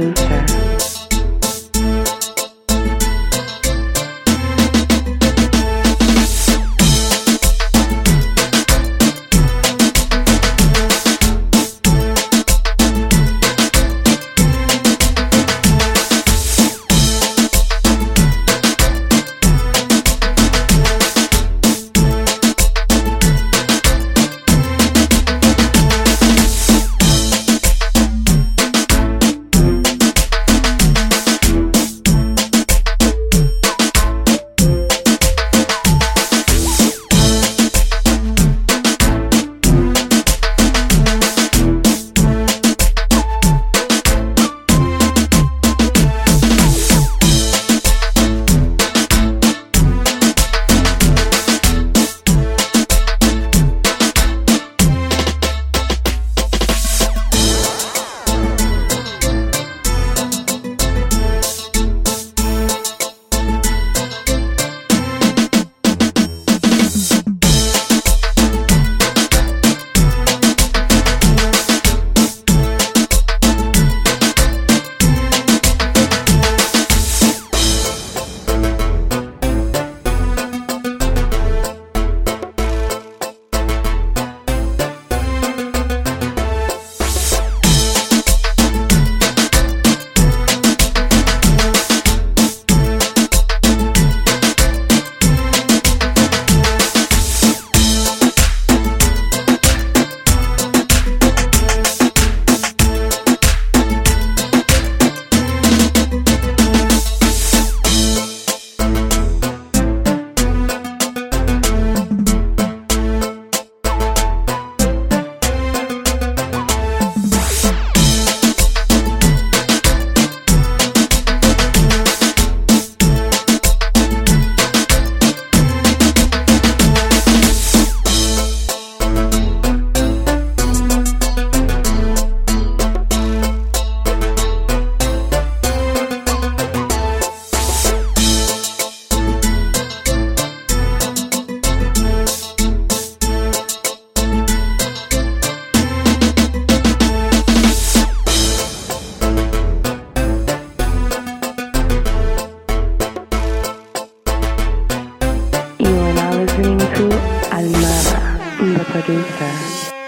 producer producer.